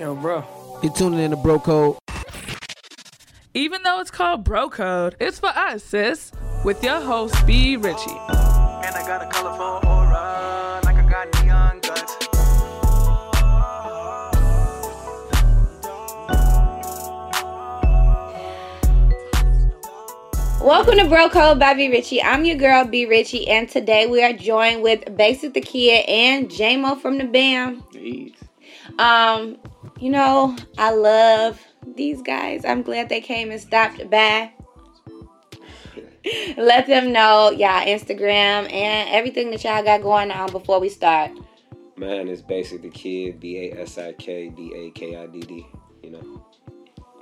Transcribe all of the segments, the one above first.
Yo, bro. You're tuning in to Bro Code. Even though it's called Bro Code, it's for us, sis. With your host, B. Richie. And I got a colorful aura, like I got neon guts. Welcome to Bro Code by B Richie. I'm your girl B Richie, and today we are joined with Basic the Kid and JMO from the BAM. Um, you know, I love these guys. I'm glad they came and stopped by. Let them know y'all Instagram and everything that y'all got going on before we start. Mine is Basic the Kid, B A S I K D A K I D D. You know.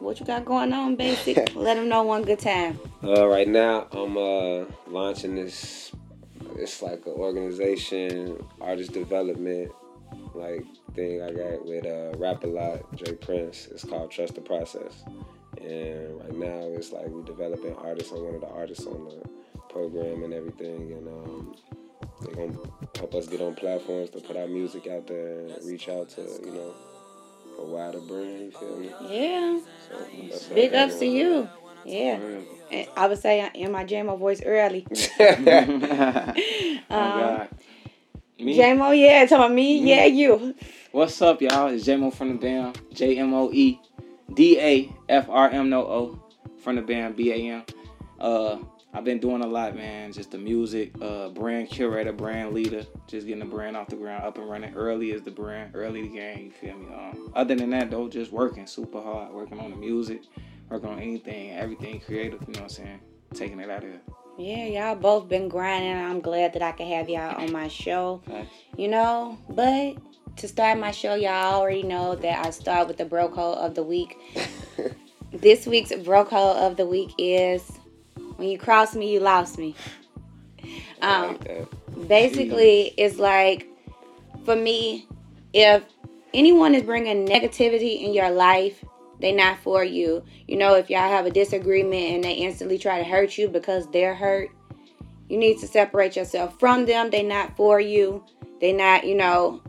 What you got going on, Basic? Let them know one good time. Uh, right now, I'm uh, launching this. It's like an organization, artist development, like thing I got with uh, Rap a Lot, J. Prince. It's called Trust the Process. And right now, it's like we're developing artists. I'm one of the artists on the program and everything. And um, they're gonna help us get on platforms to put our music out there and reach out to you know a wider brand. You feel me? Yeah. So Big ups to you. Yeah. And I would say in my JMO voice early. Oh God. Me? JMO, yeah, talking about me, Me? yeah, you. What's up, y'all? It's JMO from the band. J M O E D A F R M No O from the band B A M. Uh, I've been doing a lot, man. Just the music, uh, brand curator, brand leader, just getting the brand off the ground, up and running. Early is the brand, early the game. You feel me? Um, other than that, though, just working super hard, working on the music, working on anything, everything creative. You know what I'm saying? Taking it out of here. Yeah, y'all both been grinding. I'm glad that I can have y'all on my show. You know, but to start my show, y'all already know that I start with the bro code of the week. this week's bro code of the week is when you cross me, you lost me. Um, like basically it's like for me if anyone is bringing negativity in your life they not for you. You know if y'all have a disagreement and they instantly try to hurt you because they're hurt you need to separate yourself from them. They not for you. They not you know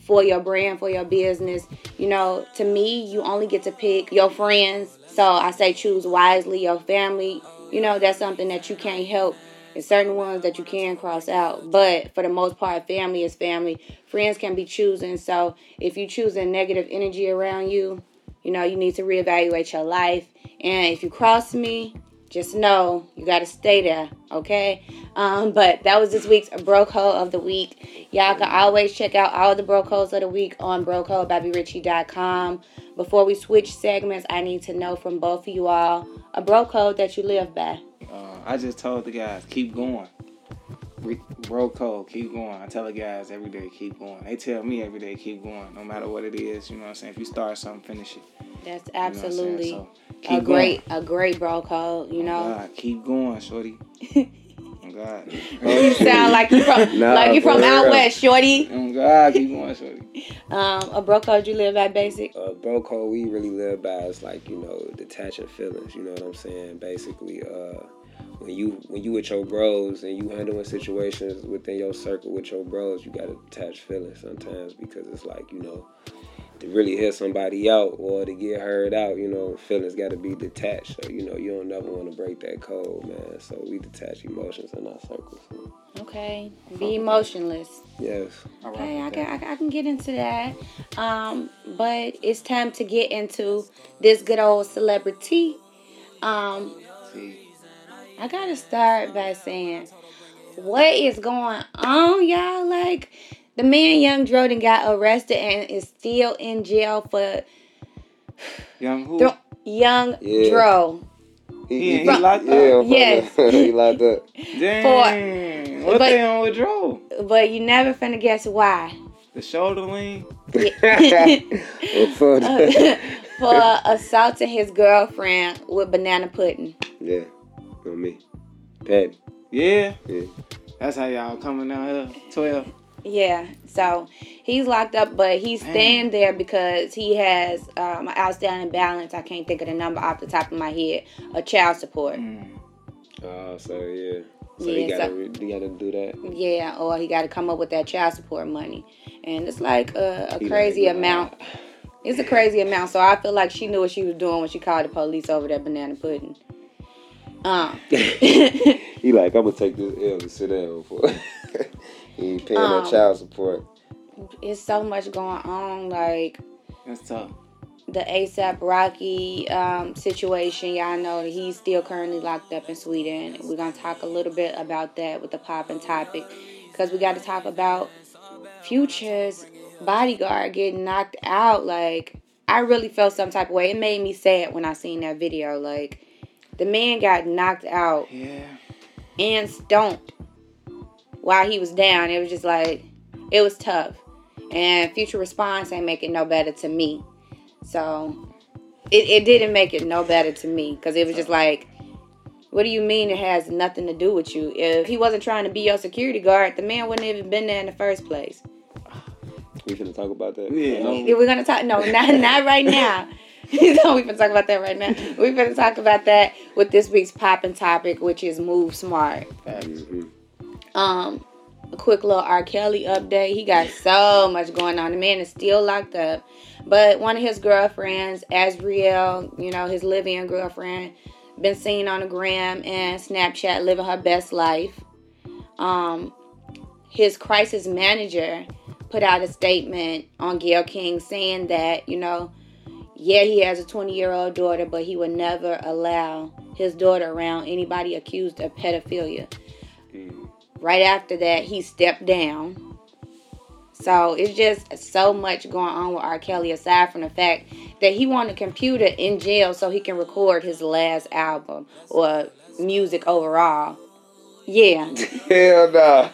for your brand for your business. You know to me you only get to pick your friends. So i say choose wisely your family. You know that's something that you can't help. And certain ones that you can cross out. But for the most part, family is family. Friends can be choosing. So if you choosing negative energy around you, you know, you need to reevaluate your life. And if you cross me, just know you got to stay there, okay? Um, but that was this week's Bro Code of the Week. Y'all can always check out all the Bro Codes of the Week on BroCodeBobbyRichie.com. Before we switch segments, I need to know from both of you all a Bro Code that you live by. Uh, I just told the guys, keep going. Re- Bro code, keep going. I tell the guys every day, keep going. They tell me every day, keep going, no matter what it is. You know what I'm saying? If you start something, finish it. That's You know what I'm saying? absolutely So, a keep great going. a great bro code, you Oh, know. God, keep going, shorty. oh God. you sound like you from Nah, like you from for out west, shorty. Oh God, keep going, shorty. Um, a bro code you live at basic. uh, bro code we really live by is like you know detaching feelings you know what i'm saying basically uh when you when you with your bros and you handling situations within your circle with your bros you gotta detach feelings sometimes because it's like you know to really hear somebody out or to get heard out you know feelings gotta be detached so you know you don't never want to break that code man so we detach emotions in our circles Okay, be emotionless. yes Okay, I can. I can I can get into that. Um, but it's time to get into this good old celebrity. Um, See, I gotta start by saying, what is going on, y'all? Like, the man Young Droden got arrested and is still in jail for young who? Thro- Young Yeah. Dro. He- he locked yeah, up? Yes. he locked up Dang, what but- they on with Dro? But you never finna guess why. The shoulder lean. For the- for assaulting his girlfriend with banana pudding. yeah on me Patty. Yeah, Yeah. that's how y'all coming down here. Twelve. Yeah, so he's locked up, but he's Man. staying there because he has um, an outstanding balance. I can't think of the number off the top of my head. A child support. Mm. Oh, so yeah. So Yeah, you gotta so- re- gotta do that. Yeah, or he got to come up with that child support money, and it's like a, a crazy like, nah. amount. It's a crazy amount. So I feel like she knew what she was doing when she called the police over that banana pudding. Um, he like, I'm gonna take this L to sit down for. he ain't paying Um, no child support. it's so much going on. Like That's tough. the ASAP Rocky um, situation, y'all know that he's still currently locked up in Sweden. We're gonna talk a little bit about that with the popping topic, because we got to talk about Future's bodyguard getting knocked out. Like I really felt some type of way. It made me sad when I seen that video. Like the man got knocked out Yeah. and stoned while he was down. It was just like it was tough. And future response ain't making no better to me. So it, it didn't make it no better to me because it was just like, what do you mean it has nothing to do with you? If he wasn't trying to be your security guard, the man wouldn't have even been there in the first place. We finna talk about that. Yeah. If we're gonna talk, no, not not right now. no, we can talk about that right now. We're gonna talk about that with this week's popping topic, which is move smart. Mhm. Um, a quick little R. Kelly update. He got so much going on. The man is still locked up, but one of his girlfriends, Azriel, you know, his living girlfriend, been seen on the gram and Snapchat living her best life. Um, his crisis manager put out a statement on Gayle King saying that you know, yeah, he has a 20 year old daughter, but he would never allow his daughter around anybody accused of pedophilia. Mm. Right after that he stepped down. So it's just so much going on with r. Kelly aside from the fact that he wanted a computer in jail so he can record his last album or music overall. Yeah. Hell no.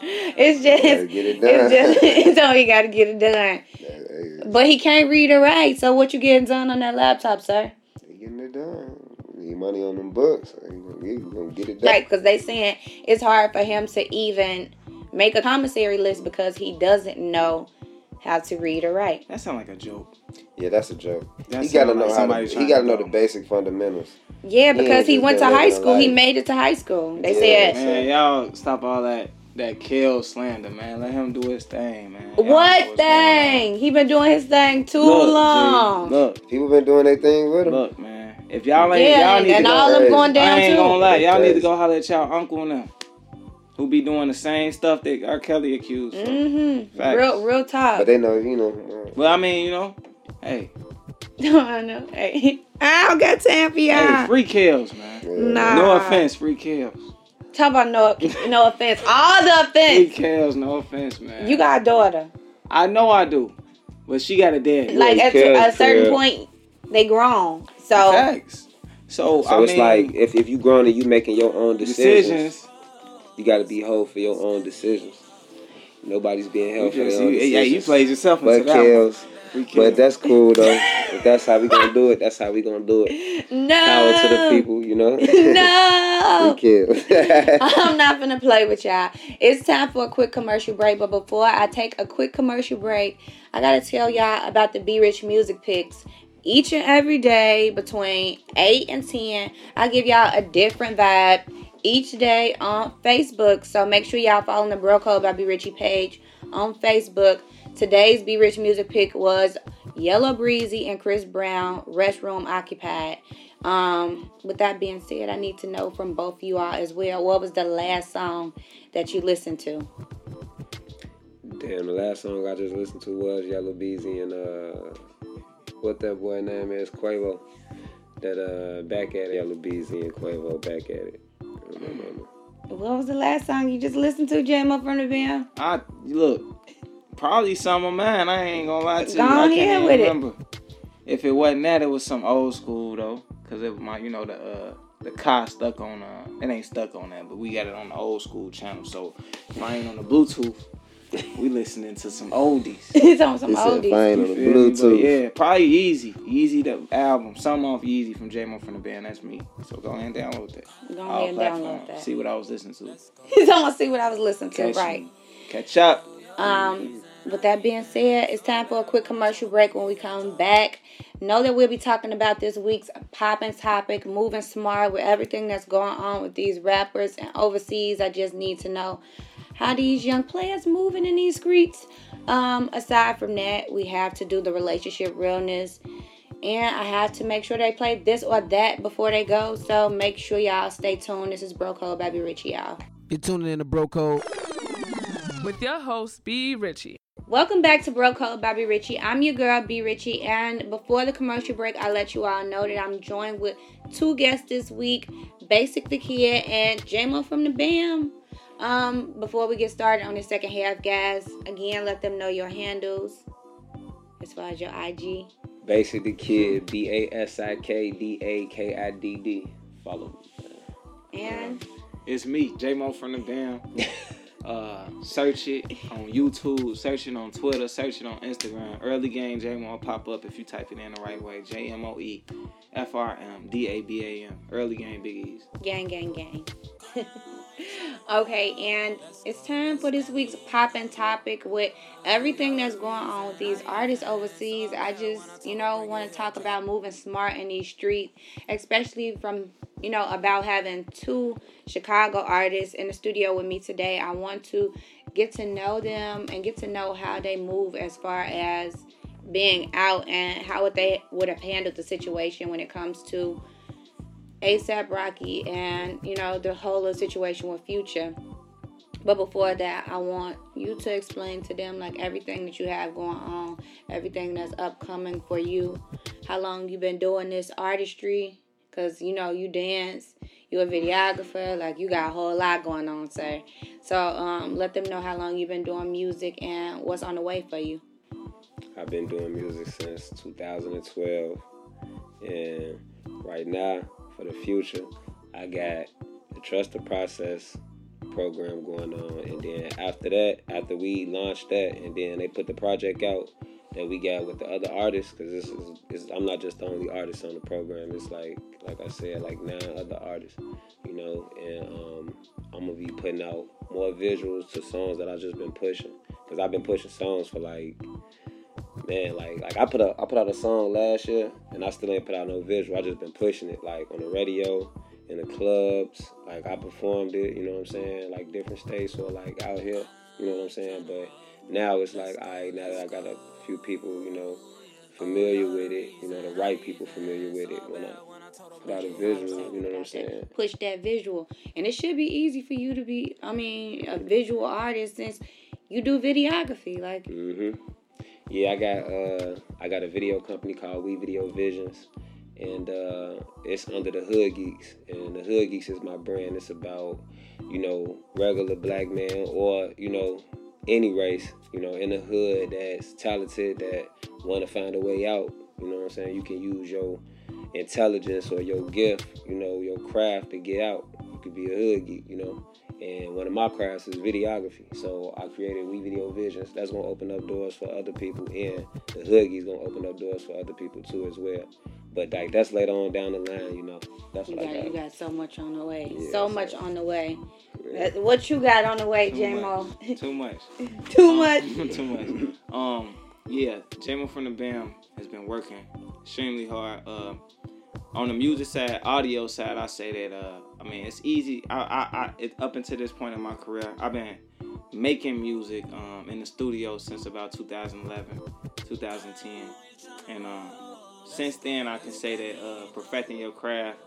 it's just Gotta get it it's just all you gotta get it done but he can't read or write so what you getting done on that laptop sir He getting it done. Need money on them books. He gonna get, he gonna get it done. Right, because they saying it's hard for him to even make a commissary list because he doesn't know how to read or write. That sound like a joke. Yeah, that's a joke. That he gotta know like how somebody to. He gotta know the basic fundamentals. Yeah, because he just went to high school. He made it to high school. They Yeah, said, Man, y'all stop all that that kill slander, man. Let him do his thing, man. Y'all "What what's going on. thing? He been doing his thing too Look, G, long." Look, People been doing their thing with him. look, man. If y'all ain't, yeah, y'all and, need and to go. all them crazy. going I down ain't gonna lie, y'all need to go holler at y'all uncle and them, who be doing the same stuff that R. Kelly accused. Mm-hmm. Facts. Real, real talk. But they know, you know. Well, I mean, you know, hey, No, I know. Hey, I don't got time for hey, y'all. free Kells, man. yeah. Nah. No offense, free Kells. Talk about no, no offense. All the Free offense. Kells, no offense, man. You got a daughter. I know I do, but she got a dad. Like at kids, a certain yeah. point, they grown. So Facts. So, So I it's mean, like if, if you grown and you making your own decisions, decisions. you got to be whole for your own decisions. Nobody's being You held for just, their own you, decisions. yeah, you played yourself into But that. one. Kells. But that's cool though. if that's how we gonna do it, that's how we gonna do it. no. Power to the people, you know. No. Free Kells. I'm not gonna play with y'all. It's time for a quick commercial break, but before I take a quick commercial break, I gotta tell y'all about the Be Rich music picks. Each and every day between 8 and 10, I give y'all a different vibe each day on Facebook. So make sure y'all follow the Bro Code by Be Richie page on Facebook. Today's Be Rich music pick was Yella Beezy and Chris Brown, Restroom Occupied. Um, with that being said, I need to know from both of you all as well. What was the last song that you listened to? Damn, the last song I just listened to was Yella Beezy and uh, what that boy name is, Quavo. That uh, back at it, Yella Beezy and Quavo back at it. I. What was the last song you just listened to, Jam up from the band? I look, probably some of mine. I ain't gonna lie to you. Go I can't here even with it. remember. If it wasn't that, it was some old school though, cause it was my, you know, the uh, the car stuck on. Uh, it ain't stuck on that, but we got it on the old school channel. So if I ain't on the Bluetooth, we listening to some oldies. it's on some He said oldies. fine on the feel me? But yeah, probably Easy. Easy the album. Some off Easy from J-Mo from the band. That's me. So go ahead and download that. Go All ahead and download that. See what I was listening to. He's almost see what I was listening to, Catch right? Catch up. Um, with that being said, it's time for a quick commercial break. When we come back, know that we'll be talking about this week's popping topic, moving smart with everything that's going on with these rappers and overseas. I just need to know how these young players moving in these streets. Um, aside from that, we have to do the relationship realness. And I have to make sure they play this or that before they go. So make sure y'all stay tuned. This is Bro Code Baby Richie, y'all. You're tuning in to Bro Code. With your host, B. Richie. Welcome back to Bro Code by B Richie. I'm your girl B Richie, and before the commercial break, I let you all know that I'm joined with two guests this week, Basic the Kid and JMO from the BAM. Um, before we get started on the second half, guys, again, let them know your handles as far as your IG. Basic the kid, B A S I K D A K I D D. Follow me. And It's me, J Mo from the Bam. Uh, search it on YouTube, search it on Twitter, search it on Instagram. Early game J Mo will pop up if you type it in the right way. J M O E F R M D A B A M. Early game Big E's. gang, gang, gang. okay, and it's time for this week's poppin' topic with everything that's going on with these artists overseas. I just, you know, want to talk about moving smart in these streets, especially from, you know, about having two Chicago artists in the studio with me today. I want to get to know them and get to know how they move as far as being out and how would they would have handled the situation when it comes to ASAP Rocky and you know the whole situation with Future. But before that, I want you to explain to them like everything that you have going on, everything that's upcoming for you, how long you've been doing this artistry, cause you know you dance, you're a videographer, like you got a whole lot going on, sir. So um, let them know how long you've been doing music and what's on the way for you. I've been doing music since 2012, and right now, for the future, I got the Trust the Process program going on, and then after that, after we launched that, and then they put the project out that we got with the other artists, because this is, I'm not just the only artist on the program. It's like, like I said, like nine other artists, you know, and um, I'm gonna be putting out more visuals to songs that I've just been pushing, because I've been pushing songs for like man, like like I put a I put out a song last year and I still ain't put out no visual. I just been pushing it like on the radio, in the clubs, like I performed it, you know what I'm saying, like different states or like out here, you know what I'm saying. But now it's like I now that I got a few people, you know, familiar with it, you know, the right people familiar with it when I put out a visual, you know what I'm saying. push that visual. And it should be easy for you to be, I mean, a visual artist since you do videography. Like, Mhm. Yeah, I got uh I got a video company called We Video Visions, and uh, it's under the Hood Geeks. And the Hood Geeks is my brand. It's about you know regular black man or you know any race you know in the hood that's talented that want to find a way out. You know what I'm saying? You can use your intelligence or your gift, you know, your craft to get out. You could be a hood geek, you know. And one of my crafts is videography. So I created We Video Visions. That's gonna open up doors for other people, and the Hood Geeks gonna open up doors for other people too as well. But like that's later on down the line, you know. That's you what got, I you got. got so much on the way. Yeah, so so- much on the way. Yeah. Uh, What you got on the way, Too J-Mo? much. Too much. Too much. Too much. Um, yeah, J-Mo from the BAM has been working extremely hard. Uh, on the music side, audio side, I say that uh, I mean it's easy. I, I, I it, up until this point in my career, I've been making music um, in the studio since about 2011, 2010, and um, since then I can say that uh, perfecting your craft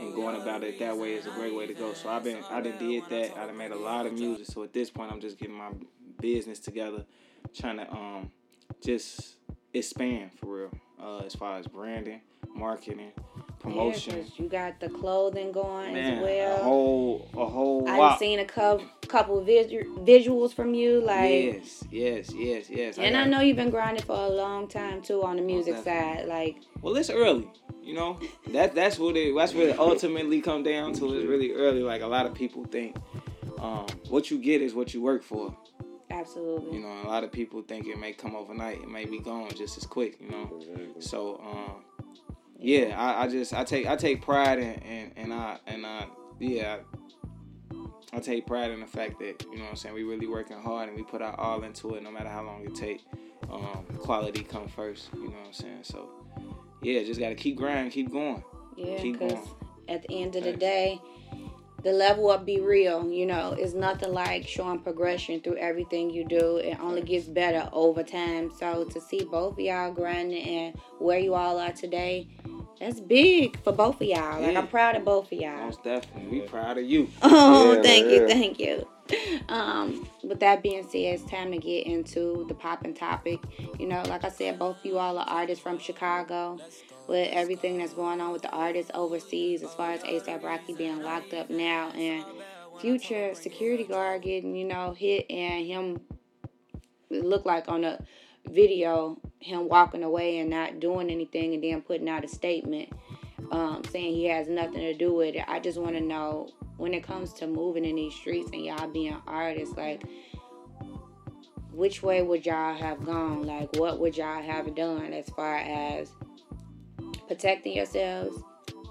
and going about it that way is a great way to go. So I've been I done did that. I done made a lot of music. So at this point, I'm just getting my business together, trying to um just expand for real. Uh, as far as branding, marketing, promotion. Yeah, 'cause you got the clothing going Man, as well. a whole a whole I've lot. seen a couple couple visu- visuals from you, like, yes, yes, yes, yes. and I got- know you've been grinding for a long time too on the music definitely. side. Like, Well, it's early. You know, that that's what it that's what it ultimately come down to. It's really early. Like a lot of people think, um, what you get is what you work for. absolutely. You know, a lot of people think it may come overnight. It may be gone just as quick. You know, so um, yeah, I, I just I take I take pride in and and I and I yeah. I, I take pride in the fact that you know what I'm saying we really working hard and we put our all into it no matter how long it take. Um, quality come first, you know what I'm saying. So yeah, just gotta keep grinding, keep going. Yeah, Keep because going. at the end of the day, the level up be real you know it's nothing like showing progression through everything you do it only gets better over time so to see both of y'all grinding and where you all are today that's big for both of y'all like Yeah. i'm proud of both of y'all Most definitely. We proud of you. oh Yeah, thank man, you thank you um with that being said it's time to get into the popping topic you know like i said both of you all are artists from chicago with everything that's going on with the artists overseas as far as asap rocky being locked up now and future security guard getting you know hit and him look like on a video him walking away and not doing anything and then putting out a statement um, saying he has nothing to do with it. I just want to know when it comes to moving in these streets and y'all being artists, like, which way would y'all have gone? Like, what would y'all have done as far as protecting yourselves?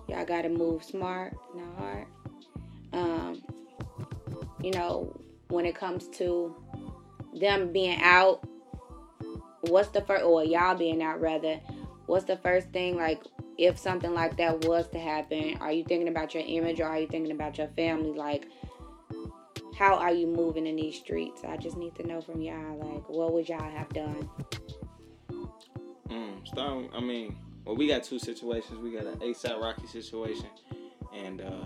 Y'all got to move smart, not hard. Um, you know, when it comes to them being out, what's the first, or y'all being out rather, what's the first thing like if something like that was to happen, are you thinking about your image or are you thinking about your family? Like, how are you moving in these streets? I just need to know from y'all, like, what would y'all have done? Mm, starting, I mean, well, we got two situations. We got an ASAP Rocky situation and uh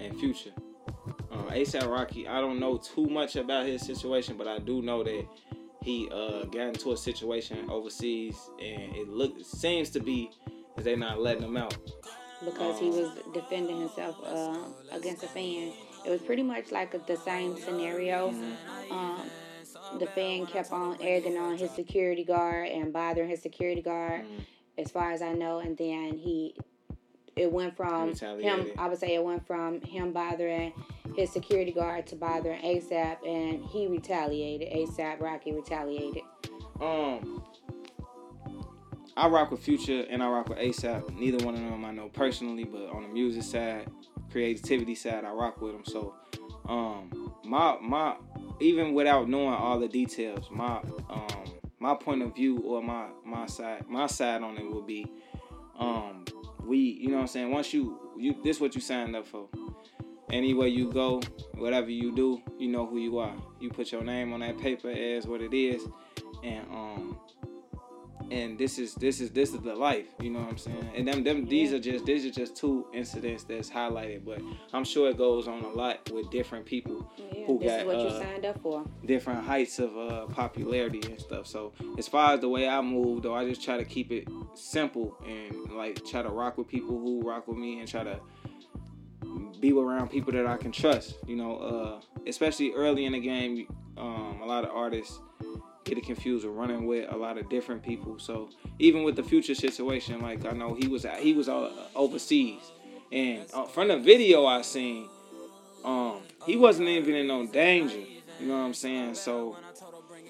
and Future. Um, ASAP Rocky, I don't know too much about his situation, but I do know that he uh got into a situation overseas, and it look seems to be that they're not letting him out. Because he was defending himself uh, against a fan. It was pretty much like the same scenario. Um, the fan kept on egging on his security guard and bothering his security guard, as far as I know. And then he, it went from him. I would say it went from him bothering his security guard to bothering ASAP, and he retaliated. ASAP Rocky retaliated. Um, I rock with Future and I rock with ASAP. Neither one of them I know personally, but on the music side, creativity side, I rock with them. So, um, my my even without knowing all the details, my um my point of view or my my side my side on it would be, um, we you know what I'm saying. Once you you this what you signed up for. Anywhere you go, whatever you do, you know who you are. You put your name on that paper as what it is, and um and this is this is this is the life you know what i'm saying? And them them these are just these are just two incidents that's highlighted but i'm sure it goes on a lot with different people Yeah, Who this got, is what you uh, signed up for. different heights of uh, popularity and stuff. So as far as the way i move though i just try to keep it simple and like try to rock with people who rock with me and try to be around people that i can trust you know uh, especially early in the game um, a lot of artists get it confused with running with a lot of different people. So even with the future situation, like I know he was he was uh, overseas, and uh, from the video I seen, um, he wasn't even in no danger. You know what I'm saying? So,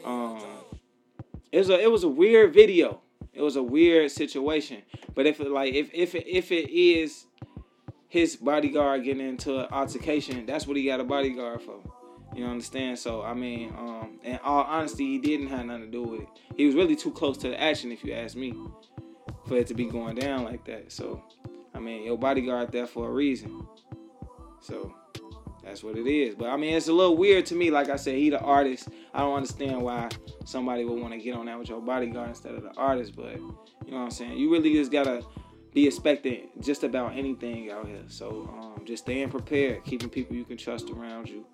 um, it was a it was a weird video. It was a weird situation. But if it like if if it, if it is his bodyguard getting into an altercation, that's what he got a bodyguard for. You understand? So I mean, um, in all honesty, he didn't have nothing to do with it. He was really too close to the action, if you ask me, for it to be going down like that. So, I mean, your bodyguard there for a reason. So that's what it is. But I mean, it's a little weird to me. Like I said, he the artist. I don't understand why somebody would want to get on that with your bodyguard instead of the artist. But you know what I'm saying? You really just gotta be expecting just about anything out here. So um, just staying prepared, keeping people you can trust around you,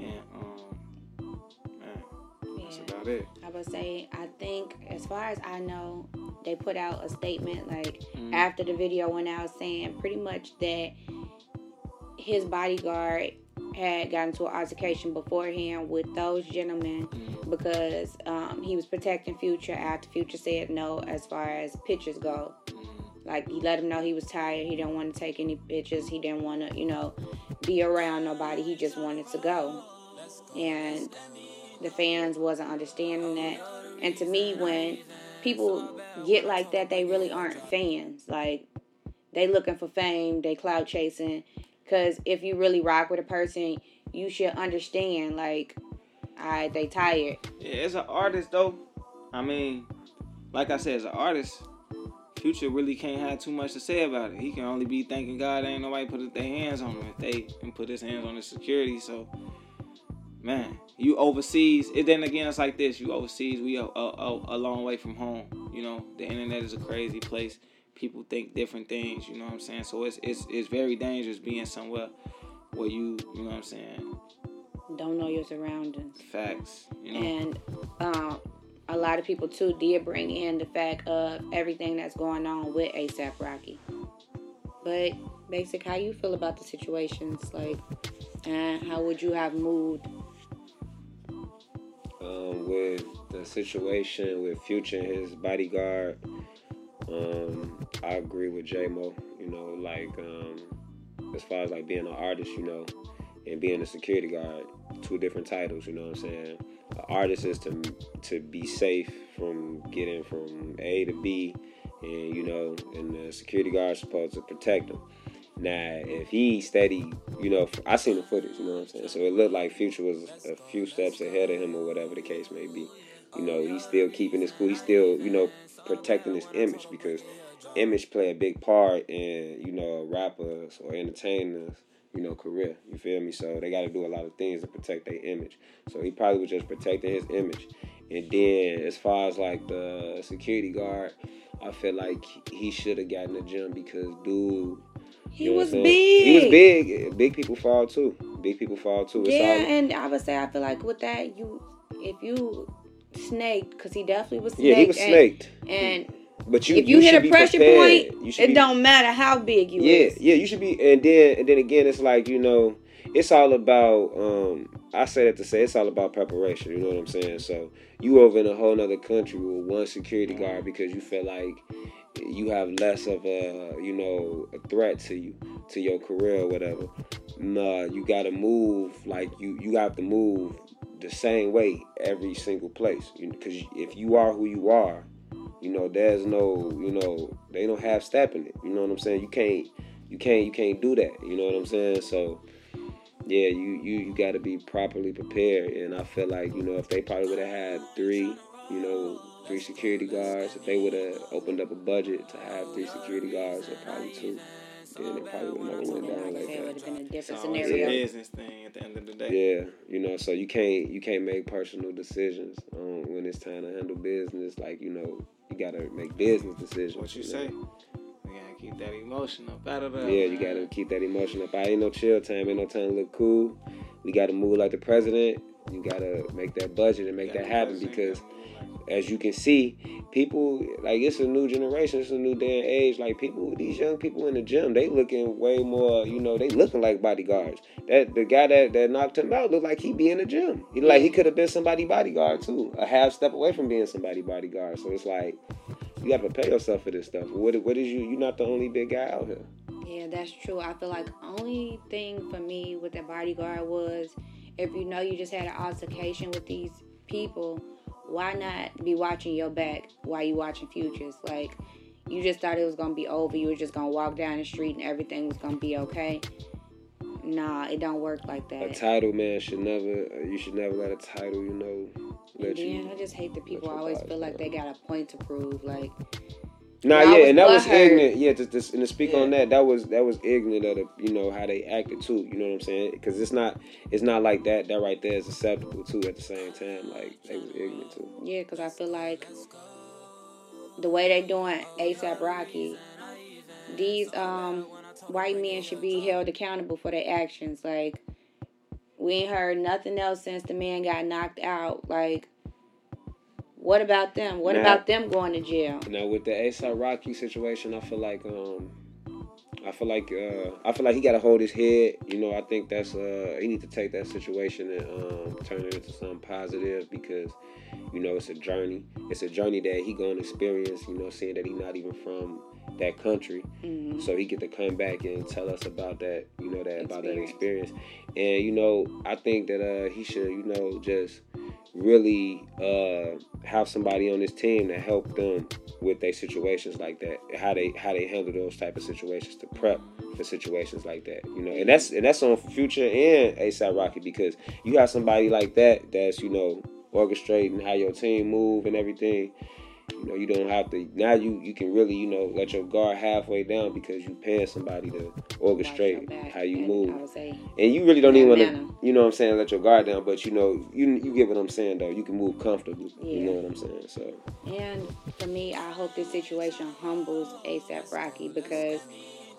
and um, man, that's about it. I would say, I think, as far as I know, they put out a statement like Mhm. after the video went out saying pretty much that his bodyguard had gotten to an altercation beforehand with those gentlemen Mhm. because um, he was protecting Future after Future said no as far as pictures go. Mhm. Like he let him know he was tired. He didn't want to take any pictures. He didn't want to, you know, be around nobody. He just wanted to go. And the fans wasn't understanding that. And to me, when people get like that, they really aren't fans. Like they looking for fame, they cloud chasing. Cause if you really rock with a person, you should understand. Like, I they tired. Yeah, as an artist though, I mean, like I said, as an artist, Future really can't have too much to say about it. He can only be thanking God ain't nobody put their hands on him if they and put his hands on the security. So, man, you overseas. It then again, it's like this. You overseas, we a, a, a long way from home. You know, the internet is a crazy place. People think different things. You know what I'm saying? So it's it's it's very dangerous being somewhere where you you know what I'm saying. Don't know your surroundings. Facts. You know. And uh, a lot of people too did bring in the fact of everything that's going on with ASAP Rocky. But basic, how you feel about the situations? Like, and how would you have moved? With the situation with Future and his bodyguard, um, I agree with J Mo. You know, like um, as far as like being an artist, you know, and being a security guard, two different titles. You know what I'm saying? An artist is to to be safe from getting from A to B, and you know, and the security guard is supposed to protect them. Now, if he steady, you know, I seen the footage, you know what I'm saying? So it looked like Future was a few steps ahead of him or whatever the case may be. You know, he's still keeping his cool. He's still, you know, protecting his image because image play a big part in, you know, rappers or entertainers, you know, career. You feel me? So they got to do a lot of things to protect their image. So he probably was just protecting his image. And then as far as like the security guard, I feel like he should have gotten a gym because dude He you know was big. He was big. Big people fall too. Big people fall too. It's Yeah, all, and I would say I feel like with that, you if you snaked, because he definitely was snaked. yeah, he was snaked. And But you, if you, hit should a pressure prepared. point, you it be, don't matter how big you Yeah, is. yeah, you should be. And then, and then again, it's like you know, it's all about. um I say that to say it's all about preparation. You know what I'm saying? So you over in a whole nother country with one security guard because you feel like you have less of a you know a threat to you to your career or whatever. Nah, you gotta move like you you have to move the same way every single place. Because if you are who you are, you know there's no you know they don't have stepping it. You know what I'm saying? You can't you can't you can't do that. You know what I'm saying? So yeah, you you you got to be properly prepared. And I feel like you know if they probably would have had three, you know, three security guards, if they would have opened up a budget to have three security guards or probably two, then it probably would never went down Like I like it would have been a It's different always scenario. a business thing at the end of the day. Yeah, you know, so you can't you can't make personal decisions um, when it's time to handle business. Like you know, you gotta make business decisions. What you know? say? We gotta keep that emotion up out of there. Yeah, you gotta keep that emotion up. I ain't no chill time, ain't no time to look cool. We gotta move like the president. You gotta make that budget and make that happen because, gotta move like- as you can see, people like it's a new generation, it's a new day and age. Like people, these young people in the gym, they looking way more. You know, they looking like bodyguards. That the guy that, that knocked him out looked like he be in the gym. He like he could have been somebody bodyguard too, a half step away from being somebody bodyguard. So it's like. You gotta prepare yourself for this stuff. What what is you? You're not the only big guy out here. Yeah, that's true. I feel like only thing for me with the bodyguard was if you know you just had an altercation with these people, why not be watching your back while you watching futures? Like you just thought it was gonna be over. You were just gonna walk down the street and everything was gonna be okay. Nah, it don't work like that. a title man should never you should never let a title you know let And then you I just hate that people always feel like they got a point to prove. Like nah yeah and that was ignorant yeah to, to, and to speak on that that was that was ignorant of the you know how they acted too you know what i'm saying because it's not it's not like that that right there is acceptable too at the same time like they was ignorant too Yeah, because I feel like the way they doing ASAP Rocky, these um white men should be held accountable for their actions. Like we ain't heard nothing else since the man got knocked out. Like what about them? What Now- about them going to jail? now with the ASAP Rocky situation i feel like um I feel like uh, I feel like he got to hold his head. You know, I think that's uh, he need to take that situation and um, turn it into something positive because you know it's a journey. It's a journey that he gonna experience. You know, seeing that he not even from that country, Mhm. so he get to come back and tell us about that. You know that about that Experience. experience. And you know, I think that uh, he should you know just really uh, have somebody on this team to help them with their situations like that. How they how they handle those type of situations to prep for situations like that. You know, and that's and that's on Future and ASAP Rocky because you have somebody like that that's you know orchestrating how your team move and everything. You know, you don't have to now. You you can really you know let your guard halfway down because you paying somebody to orchestrate how you move. I would say, And you really don't even want to you know what I'm saying, let your guard down. But you know, you you get what I'm saying though. You can move comfortably. You know what I'm saying. So and for me, I hope this situation humbles ASAP Rocky because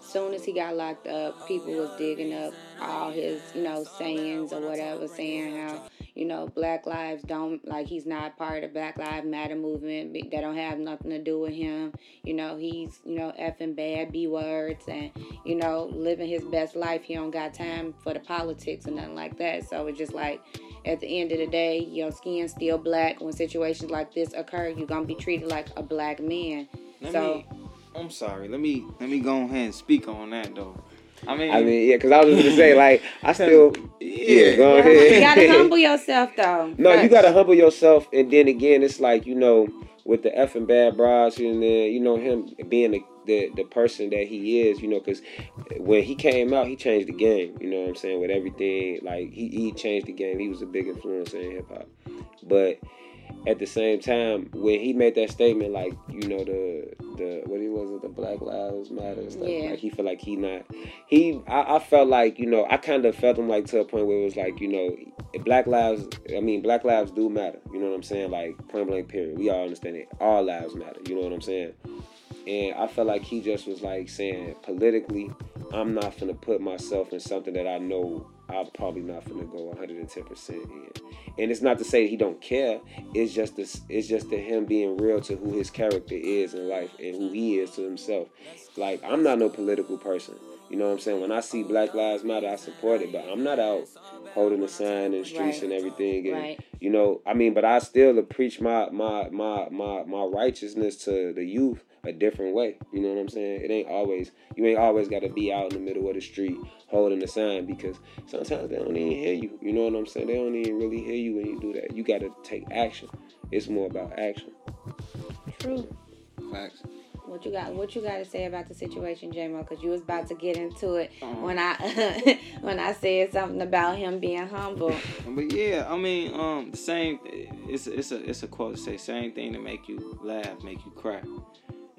soon as he got locked up, people was digging up all his, you know, sayings or whatever, saying how, you know, Black Lives don't like he's not part of Black Lives Matter movement. They don't have nothing to do with him. You know, he's, you know, effing bad B words and, you know, living his best life. He don't got time for the politics and nothing like that. So it's just like at the end of the day, your skin's still black. When situations like this occur, you're gonna be treated like a black man. Let so me. I'm sorry. Let me let me go ahead and speak on that though. I mean, I mean, yeah, because I was just gonna say like I still yeah. go you ahead. gotta humble yourself though. No, you gotta humble yourself, and then again, it's like you know, with the effing bad bras, and then you know him being the, the the person that he is, you know, because when he came out, he changed the game. You know what I'm saying? With everything, like he he changed the game. He was a big influence in hip hop, but at the same time, when he made that statement, like you know the the what he was it, the Black Lives Matter stuff, Yeah. like he felt like he not he. I, I felt like you know I kind of felt him like to a point where it was like you know Black lives. I mean Black lives do matter. You know what I'm saying? Like point blank period. We all understand it. All lives matter. You know what I'm saying? And I felt like he just was like saying politically, I'm not gonna put myself in something that I know I'm probably not gonna go 110 percent in. And it's not to say he don't care. It's just this. It's just to him being real to who his character is in life and who he is to himself. Like I'm not no political person. You know what I'm saying? When I see Black Lives Matter, I support it, but I'm not out holding a sign in the streets Right. and everything. And, Right. You know, I mean, but I still preach my my my my my righteousness to the youth a different way. You know what I'm saying? It ain't always you ain't always got to be out in the middle of the street holding the sign because sometimes they don't even hear you. You know what I'm saying? They don't even really hear you when you do that. You got to take action. It's more about action. True. Facts. What you got? What you got to say about the situation, J-Mo? Because you was about to get into it Uh-huh. when I when I said something about him being humble. But yeah, I mean, um, the same. It's it's a it's a quote to say same thing to make you laugh, make you cry.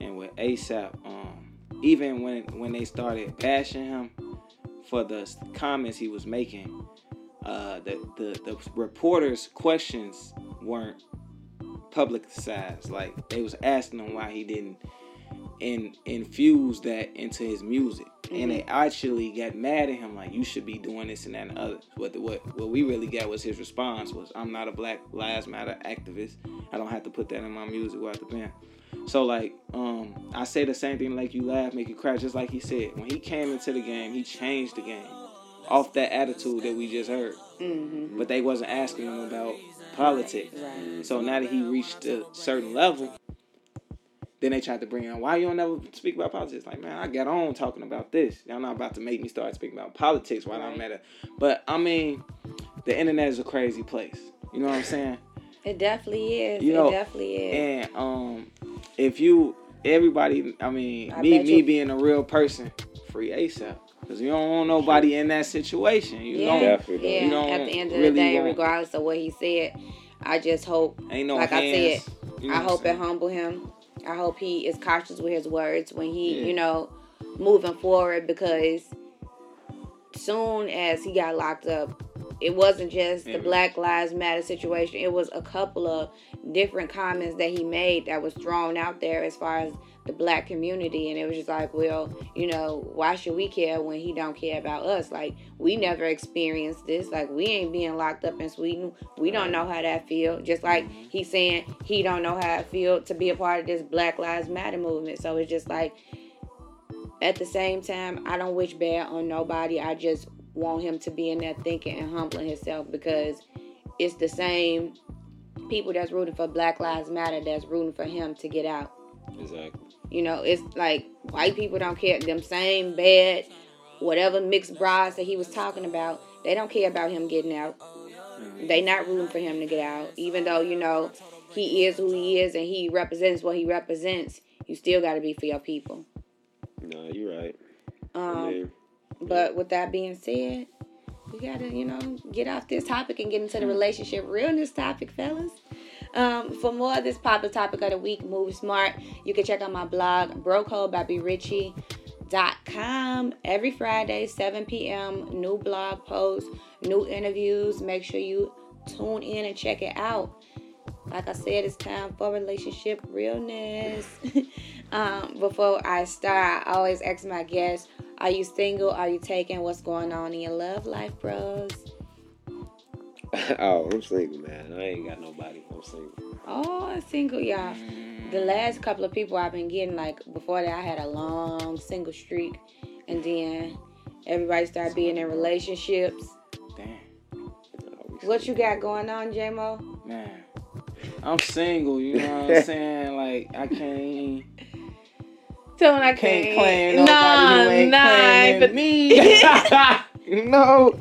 And with ASAP, um, even when when they started bashing him for the comments he was making, uh, the the the reporters' questions weren't publicized. Like they was asking him why he didn't in, infuse that into his music. And they actually got mad at him, like you should be doing this and that and the other. What the, what what we really got was his response was, "I'm not a Black Lives Matter activist. I don't have to put that in my music at the band." So like, um, I say the same thing, like you laugh, make you cry, just like he said. When he came into the game, he changed the game off that attitude that we just heard. Mm-hmm. But they wasn't asking him about politics. Right. So now that he reached a certain level, then they tried to bring in, why you don't never speak about politics? Like, man, I got on talking about this. Y'all not about to make me start speaking about politics while I'm at it. But I mean, the internet is a crazy place. You know what I'm saying? It definitely is. You know, it definitely is. And um, if you, everybody, I mean, I me, me you- being a real person, free ASAP. Because you don't want nobody in that situation. You yeah, don't, Definitely. yeah. You don't At the end of really the day, want- regardless of what he said, I just hope, ain't no like hands. I said, you know I hope it saying? humble him. I hope he is cautious with his words when he, Yeah. you know, moving forward because soon as he got locked up, it wasn't just the mm-hmm. Black Lives Matter situation. It was a couple of different comments that he made that was thrown out there as far as the black community. And it was just like well you know why should we care when he don't care about us? Like we never experienced this. Like we ain't being locked up in sweden. We don't know how that feel. Just like mm-hmm. he's saying he don't know how it feel to be a part of this black lives matter movement. So it's just like at the same time i don't wish bad on nobody. I just want him to be in there thinking and humbling himself because it's the same people that's rooting for black lives matter that's rooting for him to get out Exactly. you know, it's like white people don't care. Them same bad, whatever mixed bras that he was talking about, they don't care about him getting out. They not rooting for him to get out. Even though, you know, he is who he is and he represents what he represents, you still got to be for your people. No, you're right. Um, but with that being said, we got to, you know, get off this topic and get into the relationship realness topic, fellas. Um, for more of this popular topic of the week, Move Smart, you can check out my blog, brocode.britchie.com. Every Friday, 7 p.m., new blog posts, new interviews. Make sure you tune in and check it out. Like I said, it's time for relationship realness. um, before I start, I always ask my guests, are you single? Are you taken? What's going on in your love life, bros? oh, I'm single, man. I ain't got nobody. I'm single. Oh, single, y'all. The last couple of people I've been getting, like before that, I had a long single streak, and then everybody started being in relationships. Damn, What you got going on, JMO? man. I'm single, you know what I'm saying? Like I can't Tell me I can't can't. claim nobody who nah, but me. no.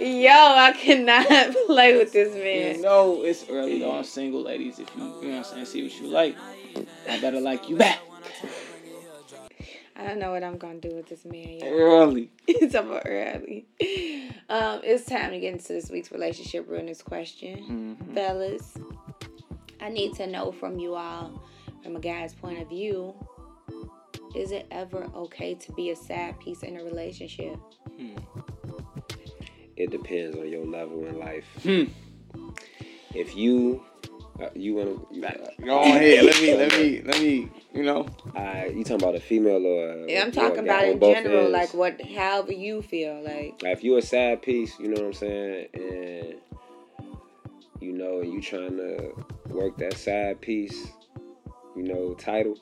yo, I cannot play with this man. you know it's early though. I'm single, ladies. If you, you know what I'm saying, see what you like, I better like you back. I don't know what I'm gonna do with this man. Y'all. Early. it's over early. Um, it's time to get into this week's relationship realness question, Mhm. fellas. I need to know from you all, from a guy's point of view, is it ever okay to be a sad piece in a relationship? It depends on your level in life. Hmm. If you, uh, you wanna, you, uh, Go ahead. Let me. Let me. Let me. You know. uh, you talking about a female or? Yeah, I'm talking about in general, ends. like what, however you feel, like. Like if you're a sad piece, you know what I'm saying, and you know, and you trying to work that side piece, you know, title.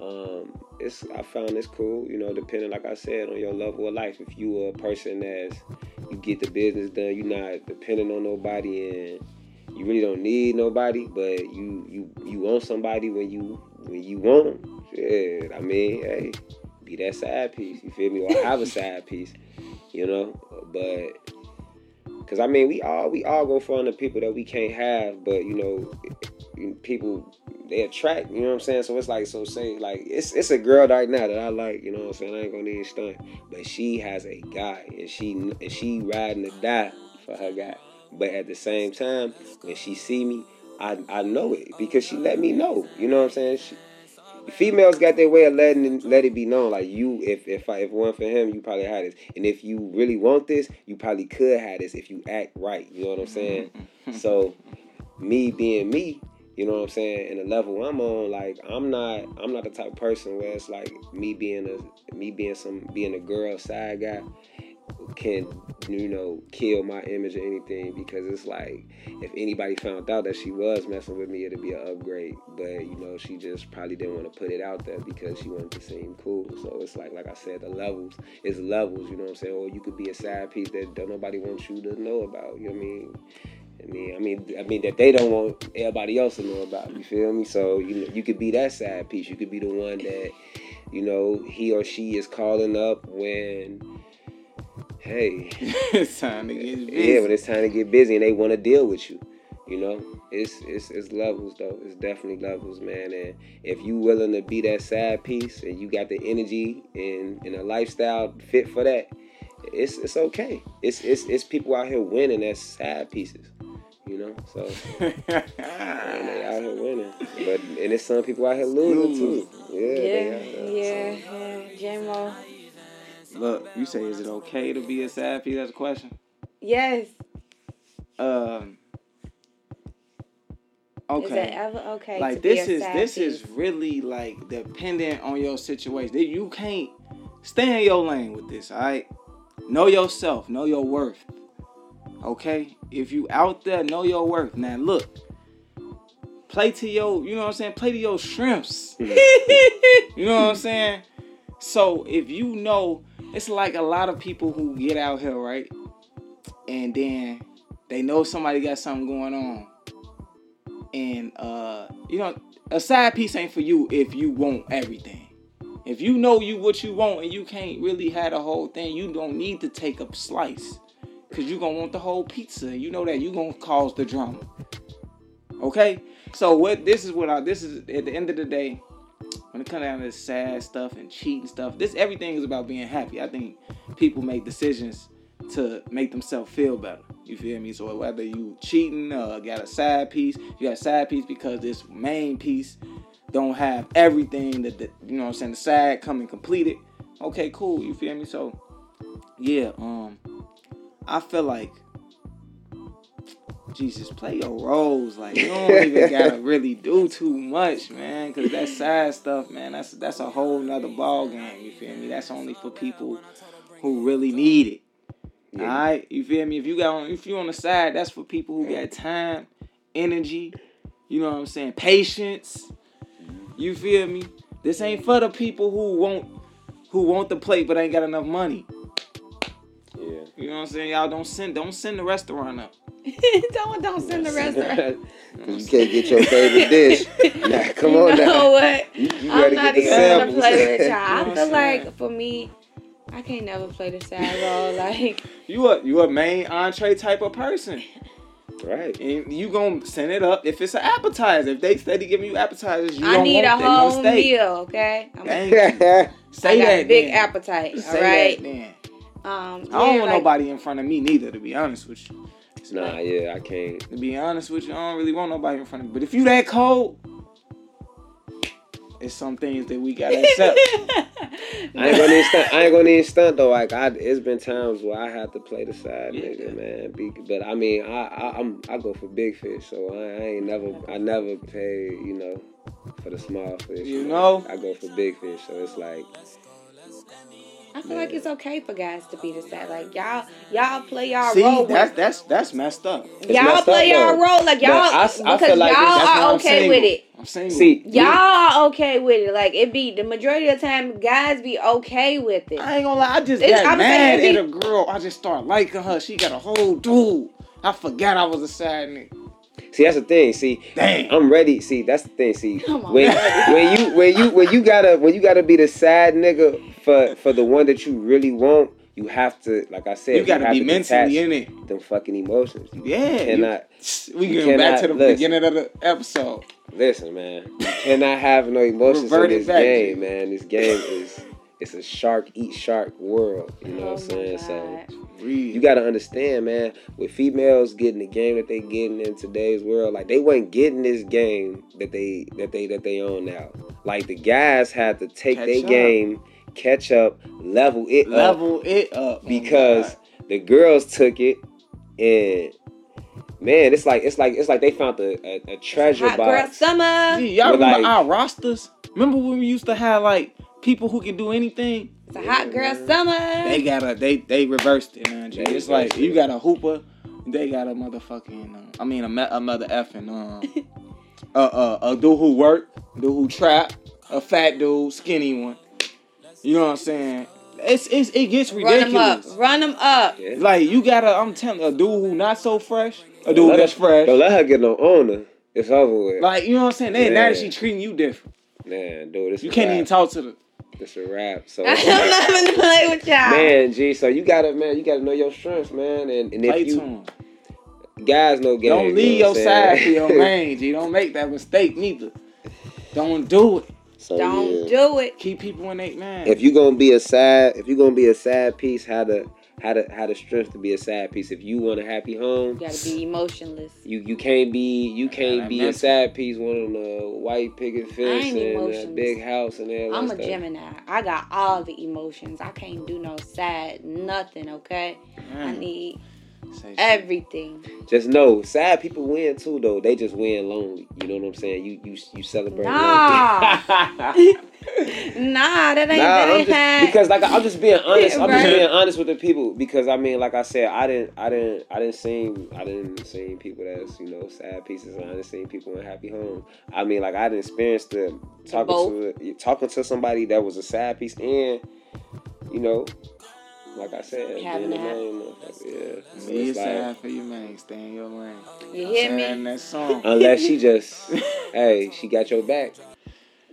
Um, it's I found this cool, you know, depending, like I said, on your level of life. If you a person that's you get the business done, you're not depending on nobody, and you really don't need nobody, but you you you want somebody when you when you want. Shit, I mean, hey, be that side piece. You feel me? Or have a side piece you know. But because I mean, we all we all go for the people that we can't have, but you know, people they attract. You know what I'm saying? So it's like so say like it's it's a girl right now that I like. You know what I'm saying? I ain't gonna need stunt, but she has a guy and she and she riding to die for her guy. But at the same time, when she see me, I I know it because she let me know. You know what I'm saying? She, females got their way of letting it, let it be known. Like you, if if I, if one for him, you probably had this, and if you really want this, you probably could have this if you act right. You know what I'm saying? Mm-hmm. so, me being me, you know what I'm saying, and the level I'm on, like I'm not, I'm not the type of person where it's like me being a, me being some, being a girl side guy can you know kill my image or anything because it's like if anybody found out that she was messing with me it'd be an upgrade. But you know she just probably didn't want to put it out there because she wanted to seem cool. So it's like like i said the levels is levels you know what i'm saying? Or you could be a side piece that don't nobody wants you to know about you know what i mean I mean, I mean, I mean that they don't want everybody else to know about. You feel me? So you know, you could be that side piece. You could be the one that, you know, he or she is calling up when, hey, it's time to get busy. yeah, when it's time to get busy and they want to deal with you. You know, it's it's it's levels though. It's definitely levels, man. And if you willing to be that side piece and you got the energy and, and a lifestyle fit for that, it's it's okay. It's it's it's people out here winning as side pieces. You know, so and they out here winning. But and it's some people out here losing too. Yeah, they out Yeah, here. yeah, yeah. J-Mo. Look, you say, is it okay to be a side piece? That's a question. Yes. Um. Is it Okay. ever okay Like to be this a is side this piece? is really like dependent on your situation. You can't stay in your lane with this. All right. Know yourself. Know your worth. Okay. If you out there, know your worth. Now look. Play to your, you know what I'm saying? Play to your shrimps. you know what I'm saying? So if you know, it's like a lot of people who get out here, right? And then they know somebody got something going on. And uh, you know, a side piece ain't for you if you want everything. If you know you what you want and you can't really have the whole thing, you don't need to take a slice. Cause you gonna want the whole pizza. You know that You're gonna cause the drama. Okay? So what this is what I this is at the end of the day, when it comes down to this sad stuff and cheating stuff, this everything is about being happy. I think people make decisions to make themselves feel better. You feel me? So whether you cheating, or got a side piece, you got a side piece because this main piece don't have everything that the, you know what I'm saying the side coming completed. Okay, cool. You feel me? So yeah, um, I feel like Jesus, play your roles. Like you don't even gotta really do too much, man. Cause that side stuff, man, that's that's a whole nother ball game. You feel me? That's only for people who really need it. All right, you feel me? If you got on, if you on the side, that's for people who got time, energy. You know what I'm saying? Patience. Mm-hmm. You feel me? This ain't for the people who want who want the plate but ain't got enough money. Yeah. You know what I'm saying? Y'all don't send don't send the restaurant up. don't don't send the restaurant. you can't get your favorite dish. Nah, come you on know now. what? You, you I'm not get the even gonna play with y'all. You know I feel I'm like for me, I can't never play the side role. Like You a you a main entree type of person. right. And you gonna send it up if it's an appetizer. If they steady giving you appetizers, you I don't need a want them on whole meal. Okay, I'm, Thank you. I got that a big then. appetite. Say all right. that then. Um, I don't yeah, want like, nobody in front of me neither. To be honest with you. nah, yeah, I can't. To be honest with you, I don't really want nobody in front of me. But if you that cold, it's some things that we gotta accept. I ain't gonna even stunt. I ain't gonna even stunt though. Like I, it's been times where I have to play the side Yeah. nigga, man. Be, but I mean, I, I, I'm, I go for big fish, so I, I ain't never, I never pay, you know, for the small fish. You man. know? I go for big fish, so it's like, I feel like it's okay for guys to be the side. Like y'all, y'all play y'all See, role. that's that's that's messed up. It's y'all messed play up, y'all though. role. Like y'all, I s- I because feel like y'all That's why are I'm okay single. with it. I'm single. see, Y'all are okay with it. Like it be the majority of the time, guys be okay with it. I ain't gonna lie, I just It's- got I'm mad saying at a girl. I just started liking her. She got a whole dude. I forgot I was a side nigga. see, that's the thing. See, Damn. I'm ready. See, that's the thing. See, Come on, when when you when you when you gotta when you gotta be the sad nigga for for the one that you really want, you have to, like I said, You gotta have be to mentally in it. them fucking emotions. You Yeah. you- cannot we you getting back to the listen. beginning of the episode. listen, man. You cannot have no emotions Revert in this back, game, man. This game is it's a shark eat shark world. You know Oh what I'm oh my saying? So God. Read. you gotta understand, man. With females getting the game that they getting in today's world, like they wasn't getting this game that they that they that they own now. Like the guys had to take Catch their up. game, catch up, level it up level it up oh because God. the girls took it and man, it's like it's like it's like they found a, a, a treasure Hot girl box. summer. Gee, y'all But remember like- our rosters? Remember when we used to have like people who can do anything? It's a hot girl summer. They got a they they reversed it, man. G. It's like you got a hooper, they got a motherfucking. Uh, I mean a, me- a mother effing um, uh, uh, a dude who work, dude who trap, a fat dude, skinny one. You know what I'm saying? It's it's it gets Run them up. ridiculous. Run them up. Yeah. Like you gotta, I'm telling a dude who not so fresh, a dude let that's her- fresh. Don't let her get no owner. It's over with. Like you know what I'm saying? Then now that she treating you different, man, dude, this you a can't wrap. even talk to the. It's a wrap. So I'm not gonna play with y'all. man, G, so you gotta man, you gotta know your strengths, man. And, and Play if to you 'em. guys know game. Don't you leave know your what I'm side saying? for your main, G. Don't make that mistake neither. Don't do it. So, Don't yeah. do it. Keep people in they man. if you're gonna be a sad if you're gonna be a sad piece, how to how to how to strength to be a sad piece. If you want a happy home, You gotta be emotionless. you you can't be you can't that be a sad piece one on a white picket fence ain't and a big house and everything. I'm a stuff. Gemini. I got all the emotions. I can't do no sad nothing, okay? I need say shit. Everything. Just know, sad people win too though. They just win lonely. You know what I'm saying? You you you celebrate. Nah. Nah, that ain't Nah, that I'm ain't just, had- because like I'm just being honest. I'm just being honest with the people because I mean, like I said, I didn't, I didn't, I didn't see, I didn't see people that's you know sad pieces, and I didn't see people in happy home. I mean, like I didn't experience the talking to talking to somebody that was a sad piece, and you know, like I said, Having being a that. man, motherfucker, yeah. So Be it's like, for your man. Stay in your lane. You hear Saying me? in that song. unless she just, hey, she got your back.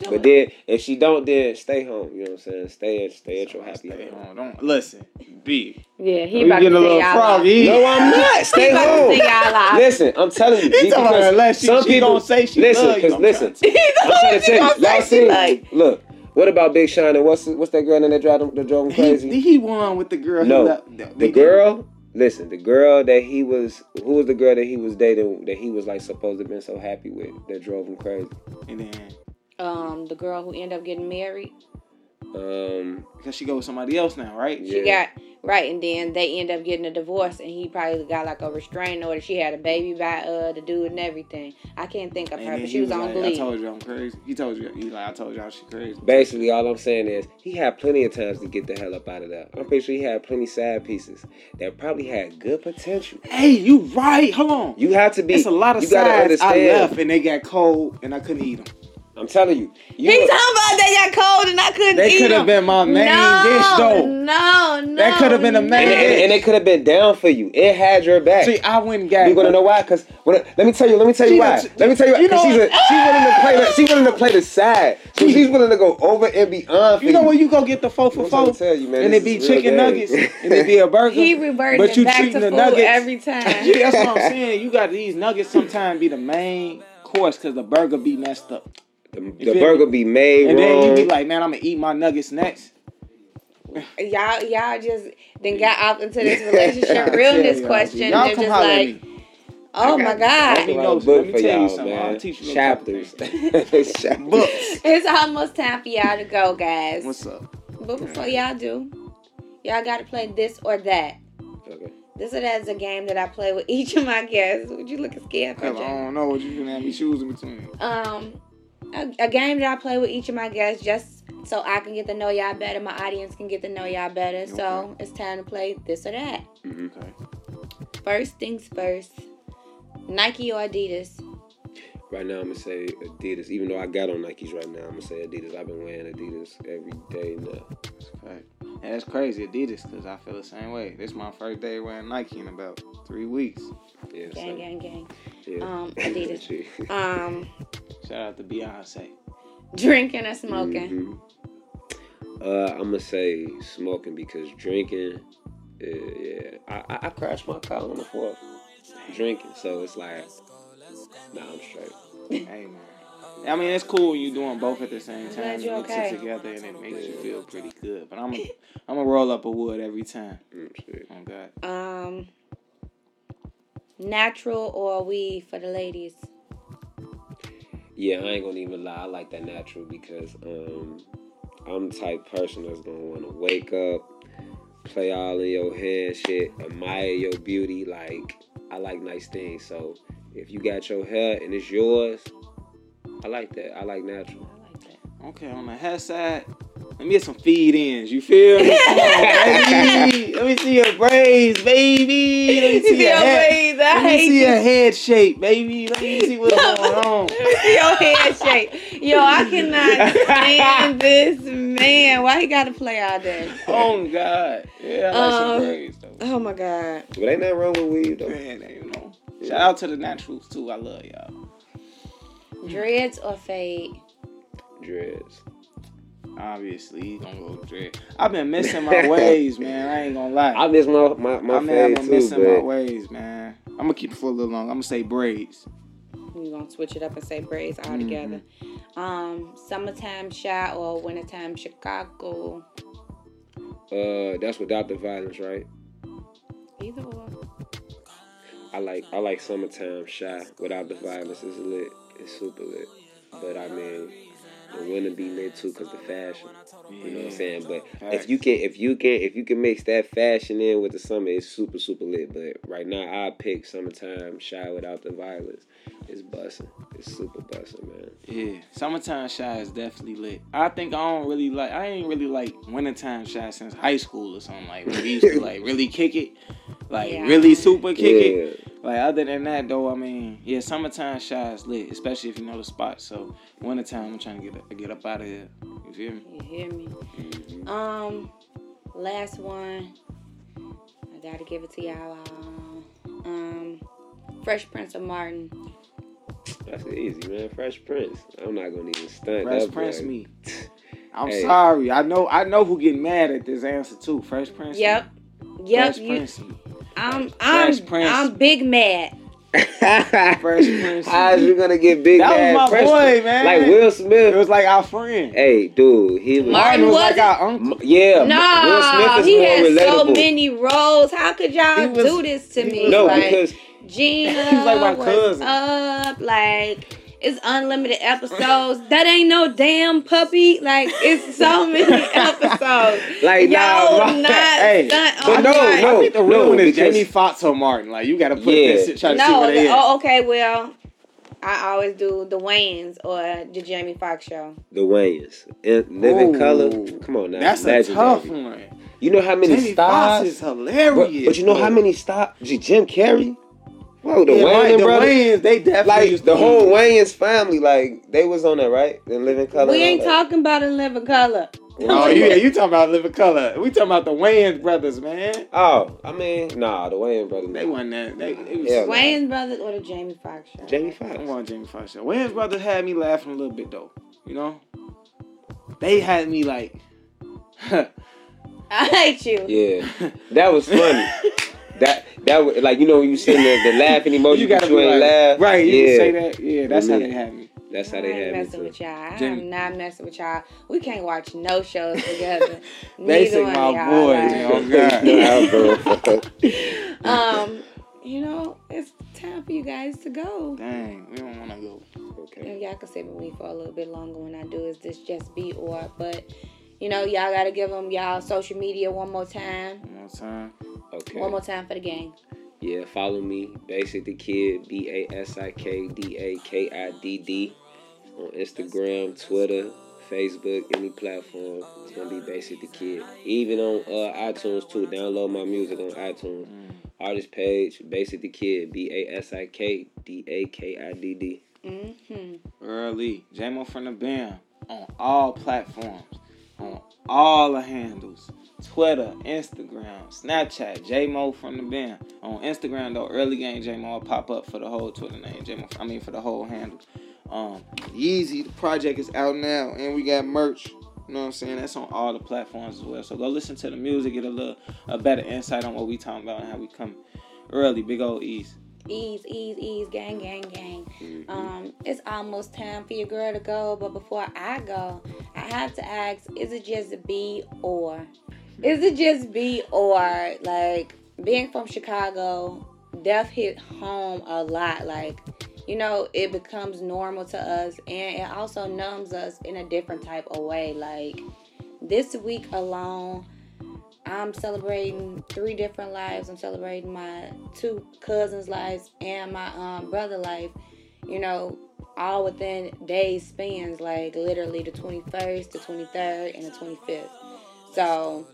But then, if she don't, then stay home. You know what I'm saying? Stay at, stay at your happy Stay home. home. Don't listen. Be. Yeah, he We about to a little froggy. No, I'm not. He Stay about to home. say. Listen, I'm telling you. He talking about because unless she- some she people gonna say she listen, love you, because I'm listen. trying I'm trying to tell you. Y'all she seen? like- Look, what about Big Sean and what's what's that girl in that drive them, that drove him He, crazy? he he won with the girl. No, who left, the girl listen, the girl that he was, who was the girl that he was dating that he was like supposed to have been so happy with that drove him crazy? And then Um, the girl who ended up getting married, Um, because she go with somebody else now, right? she Yeah. got right, and then they end up getting a divorce, and he probably got like a restraining order. She had a baby by uh the dude and everything. I can't think of And her, but she was, on like, I told you I'm crazy. He told you he like I told y'all she crazy. basically, all I'm saying is he had plenty of times to get the hell up out of there. I'm pretty sure he had plenty side pieces that probably had good potential. Hey, you right? Hold on. You have to be. It's a lot of you gotta sides I left and they got cold and I couldn't eat them. I'm telling you. you He talking about they got cold and I couldn't They eat could have been my main no, dish though. No, no. That could have been a and, main no. and, and it could have been down for you. It had your back. See, I went and got. You're gonna know why? Cause when, let me tell you. Let me tell you She why. the- Let me tell you you Cause know she's a, what? she willing to play. The, she willing to play the side. So she's willing to go over and beyond. For You know where you go get the four for I'm four, tell you, man. and this it be chicken nuggets, and it be a burger. He reverted But you back treating to the food nuggets- every time. Yeah, that's what I'm saying. You got these nuggets sometimes be the main course because the burger be messed up, The, the burger be made and wrong. then you be like, man, I'm gonna eat my nuggets next. y'all, y'all just then got off into this relationship realness Y'all, question. Y'all They're just like, oh I my god. Let me Write know- book let me for tell you y'all, something. man. I'll teach you Chapters. Books. Books. It's almost time for y'all to go, guys. What's up? But before y'all do, y'all got to play this or that. Okay. This or that is a game that I play with each of my guests. Would you look scared for, I don't know what you're gonna have me choosing between. Um, a, a game that I play with each of my guests just so I can get to know y'all better. My audience can get to know y'all better. So it's time to play this or that. Okay. First things first. Nike or Adidas? Right now, I'm gonna say Adidas. Even though I got on Nikes right now, I'm gonna say Adidas. I've been wearing Adidas every day now. Okay. Yeah, that's crazy, Adidas, because I feel the same way. This is my first day wearing Nike in about three weeks. Yeah. Gang, so, gang, gang. yeah. Um, Adidas. Shit. Um, Shout out to Beyonce. drinking or smoking? Mhm. Uh, I'm gonna say smoking because drinking, uh, yeah, I, I I crashed my car on the fourth drinking, so it's like, nah, I'm straight. hey man. I mean, it's cool when you doing both at the same time. glad you're You mix okay. it together and it makes you feel pretty good. But I'm a, I'm gonna roll up a wood every time. Mm, shit. Oh God. Um, natural or weed for the ladies? Yeah, I ain't gonna even lie. I like that natural because um, I'm the type person that's gonna want to wake up, play all in your head, shit, admire your beauty. Like I like nice things. So if you got your hair and it's yours, I like that. I like natural. I like that. Okay, on the hair side, let me get some feed ins. You feel me? Come on. Let me see your braids, baby. Let me see your head. braids. I Let me see you. your head shape, baby. Let me see what's going on. Let me see your head shape. Yo, I cannot stand this man. Why he got to play all day? Oh my God. Yeah, I like Um, some braids though. Oh my god. But ain't nothing wrong with weed though. Man, you know. Shout out to the naturals too. I love y'all. Dreads or fade? Dreads. Obviously, he gonna go dread. I've been missing my ways, man. I ain't gonna lie. I miss my my my I mean, I've been too, missing my ways, man. I'm gonna keep it for a little long. I'm gonna say braids. You gonna switch it up and say braids all together. Um, summertime shot or wintertime Chicago? uh, that's without the violence, right? Either or. I like I like summertime Chi without the violence. It's lit. It's super lit. But I mean, the winter be lit too because the fashion. You know what I'm saying? But if you can, if you can, if you can mix that fashion in with the summer, it's super super lit. But right now, I pick summertime Chi without the violence. It's busting. It's super busting, man. Yeah, summertime Chi is definitely lit. I think I don't really like. I ain't really like wintertime Chi since high school or something. Like we used to like really kick it, like Yeah. really super kick it. Yeah. Like other than that though, I mean, yeah, summertime Chi is lit, especially if you know the spot. So wintertime, I'm trying to get get up out of here. You feel me? You hear me? Um, last one. I gotta give it to y'all. Um, Fresh Prince of Martin. That's easy, man. Fresh Prince. I'm not gonna even stunt. Fresh that Prince boy. me. I'm Hey. sorry. I know. I know who getting mad at this answer too. Fresh Prince. Yep. Me. Yep. Fresh You, Prince. Me. I'm I'm Prince. I'm big mad. Fresh Prince. How is you gonna get big? That was my Fresh boy, Prince? man. Like Will Smith. It was like our friend. hey, dude, he was. Martin Martin was was like it? our uncle. Yeah, Nah, Will Smith is he more had relatable. so many roles. How could y'all was- do this to me? was no, like, because Gina He was like my cousin. up, like it's unlimited episodes. that ain't no damn puppy. Like it's so many episodes. Like, Yo, nah, my- not hey, stunt but no, Martin. no, I think the real no, one is because- Jamie Foxx or Martin. Like you got to put Yeah. this shit, try to see No, what the, they oh, okay, well, I always do the Wayans or the Jamie Foxx show. the Wayans, in Living Ooh. Color. Come on now, That's a legendary. tough one. You know how many Jamie Foxx stars? is hilarious. But, but you know how bro. many stop? Jim Carrey. Whoa, the Yeah, Wayans right, the brothers. Wayans, they definitely Like used the whole be- Wayans family, like they was on that, right? In Living Color. We ain't talking about in living color. Oh yeah, you talking about Living Color? We talking about the Wayans brothers, man. Oh, I mean, nah, the Wayans brothers. They wasn't that. They, it was, Yeah. Wayans brothers or the Jamie Foxx show. Jamie I Foxx. want Jamie Foxx show. Wayans brothers had me laughing a little bit though. You know, they had me like. I hate you. Yeah, that was funny. that that was like you know when you send the, the laughing emoji, you gotta you ain't like, laugh. right? You yeah, say that. Yeah, that's how Me. they had me. That's how I they ain't had me. with y'all. Jamie- I'm not messing with y'all. We can't watch no shows together. Basic, Neither my one of boy, y'all. man. Oh, God. Nah, um, you know, it's time for you guys to go. Dang, we don't want to go. okay. And y'all can sit with me for a little bit longer when I do. Is this just be or? But you know, y'all gotta give them y'all social media one more time. One more time. Okay. One more time for the game. Yeah, follow me, Basik Da Kidd, B A S I K D A K I D D, on Instagram, Twitter, Facebook, any platform. It's gonna be Basik Da Kidd. Even on uh, iTunes too. Download my music on iTunes. Artist page, Basik Da Kidd, B A S I K D A K I D D. Mm-hmm. Early. JMO from the band on all platforms, on all the handles. Twitter, Instagram, Snapchat, JMO from the band. On Instagram though, early game JMO pop up for the whole Twitter name. JMO, I mean for the whole handle. Um, Yeezy, the project is out now, and we got merch. You know what I'm saying? That's on all the platforms as well. So go listen to the music, get a little a better insight on what we talking about and how we come early. Big old East. Ease, ease, ease, gang, gang, gang. Um, it's almost time for your girl to go, but before I go, I have to ask: Is it just B or? Is it just B or? Like being from Chicago, death hit home a lot. Like you know, it becomes normal to us, and it also numbs us in a different type of way. Like this week alone, I'm celebrating three different lives. I'm celebrating my two cousins' lives and my um, brother life. You know, all within days spans, like literally the 21st, the 23rd, and the 25th. So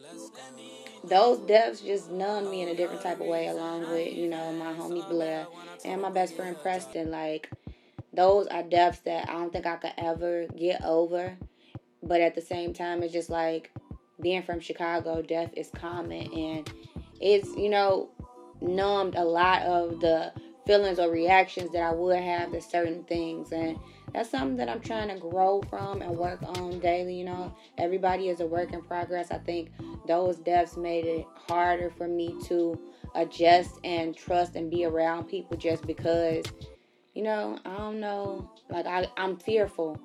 those deaths just numb me in a different type of way, along with you know my homie Blair and my best friend Preston. Like those are deaths that I don't think I could ever get over. But at the same time, it's just like being from Chicago, death is common and it's, you know, numbed a lot of the feelings or reactions that I would have to certain things. And that's something that I'm trying to grow from and work on daily. You know, everybody is a work in progress. I think those deaths made it harder for me to adjust and trust and be around people just because, you know, I don't know, like I, I'm fearful.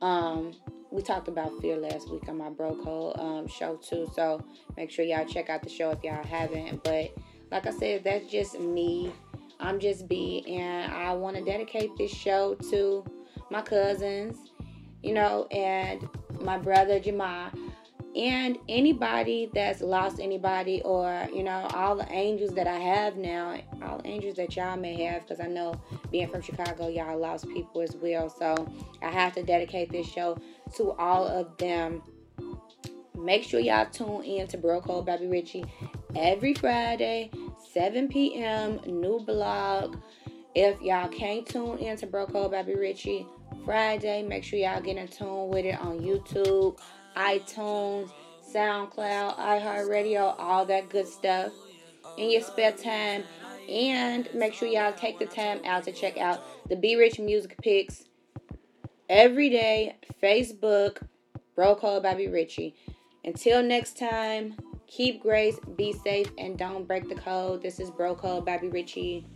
Um, we talked about fear last week on my bro code um, show too so make sure y'all check out the show if y'all haven't. But like i said that's just me. I'm just b and i want to dedicate this show to my cousins you know and my brother jamal and anybody that's lost anybody or you know all the angels that i have now all angels that y'all may have because i know being from chicago y'all lost people as well. So i have to dedicate this show to all of them. Make sure y'all tune in to bro code baby richie every friday 7 p.m new blog if y'all can't tune in to bro code baby richie friday make sure y'all get in tune with it on youtube iTunes, SoundCloud, iHeartRadio, all that good stuff in your spare time. And make sure y'all take the time out to check out the Be Rich Music Picks every day. Facebook, Bro Code by Be Richie. Until next time, keep grace, be safe, and don't break the code. This is Bro Code by Be Richie.